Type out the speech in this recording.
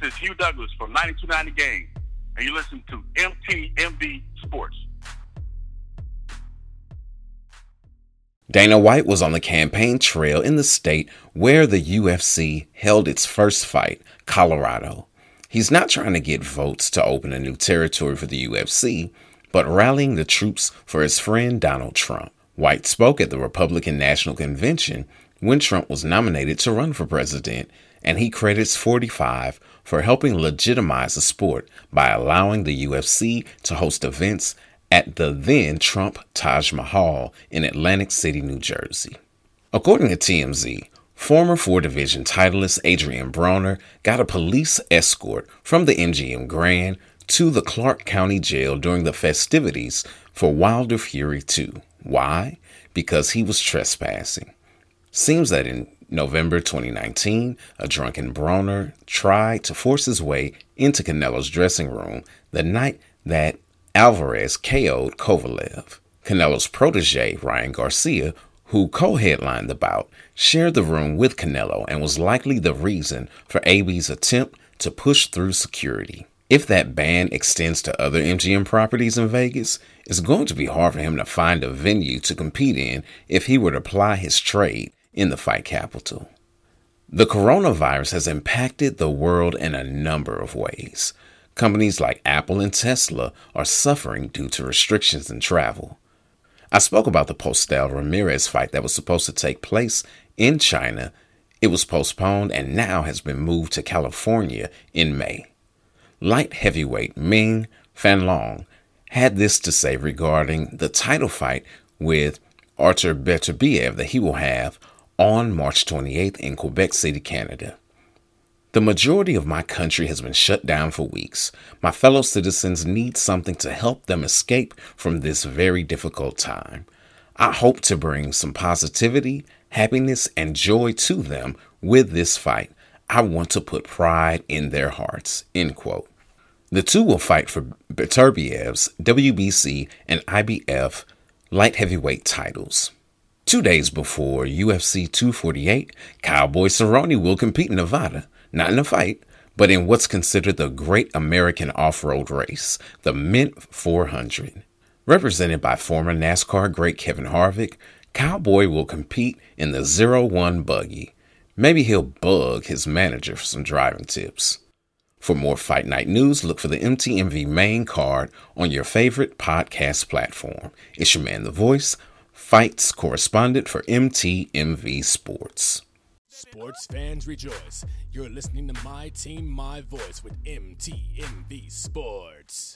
This is Hugh Douglas from 9290 Game, and you listen to MTMV Sports. Dana White was on the campaign trail in the state where the UFC held its first fight, Colorado. He's not trying to get votes to open a new territory for the UFC, but rallying the troops for his friend Donald Trump. White spoke at the Republican National Convention when Trump was nominated to run for president, and he credits 45 for helping legitimize the sport by allowing the UFC to host events at the then Trump Taj Mahal in Atlantic City, New Jersey. According to TMZ, former four division titleist Adrian Broner got a police escort from the MGM Grand to the Clark County Jail during the festivities for Wilder Fury 2. Why? Because he was trespassing. Seems that in November 2019, a drunken Broner tried to force his way into Canelo's dressing room the night that Alvarez KO'd Kovalev. Canelo's protege, Ryan Garcia, who co headlined the bout, shared the room with Canelo and was likely the reason for AB's attempt to push through security. If that ban extends to other MGM properties in Vegas, it's going to be hard for him to find a venue to compete in if he were to ply his trade in the fight capital. The coronavirus has impacted the world in a number of ways. Companies like Apple and Tesla are suffering due to restrictions in travel. I spoke about the Postol Ramirez fight that was supposed to take place in China. It was postponed and now has been moved to California in May. Light heavyweight Meng Fanlong had this to say regarding the title fight with Artur Beterbiev that he will have on March 28th in Quebec City, Canada. The majority of my country has been shut down for weeks. My fellow citizens need something to help them escape from this very difficult time. I hope to bring some positivity, happiness, and joy to them with this fight. I want to put pride in their hearts. End quote. The two will fight for Beterbiev's WBC and IBF light heavyweight titles. Two days before UFC 248, Cowboy Cerrone will compete in Nevada not in a fight, but in what's considered the great American off road race, the Mint 400. Represented by former NASCAR great Kevin Harvick, Cowboy will compete in the 01 buggy. Maybe he'll bug his manager for some driving tips. For more Fight Night news, look for the MTMV main card on your favorite podcast platform. It's your man, The Voice, fights correspondent for MTMV Sports. Sports fans rejoice. You're listening to My Team, My Voice with MTMV Sports.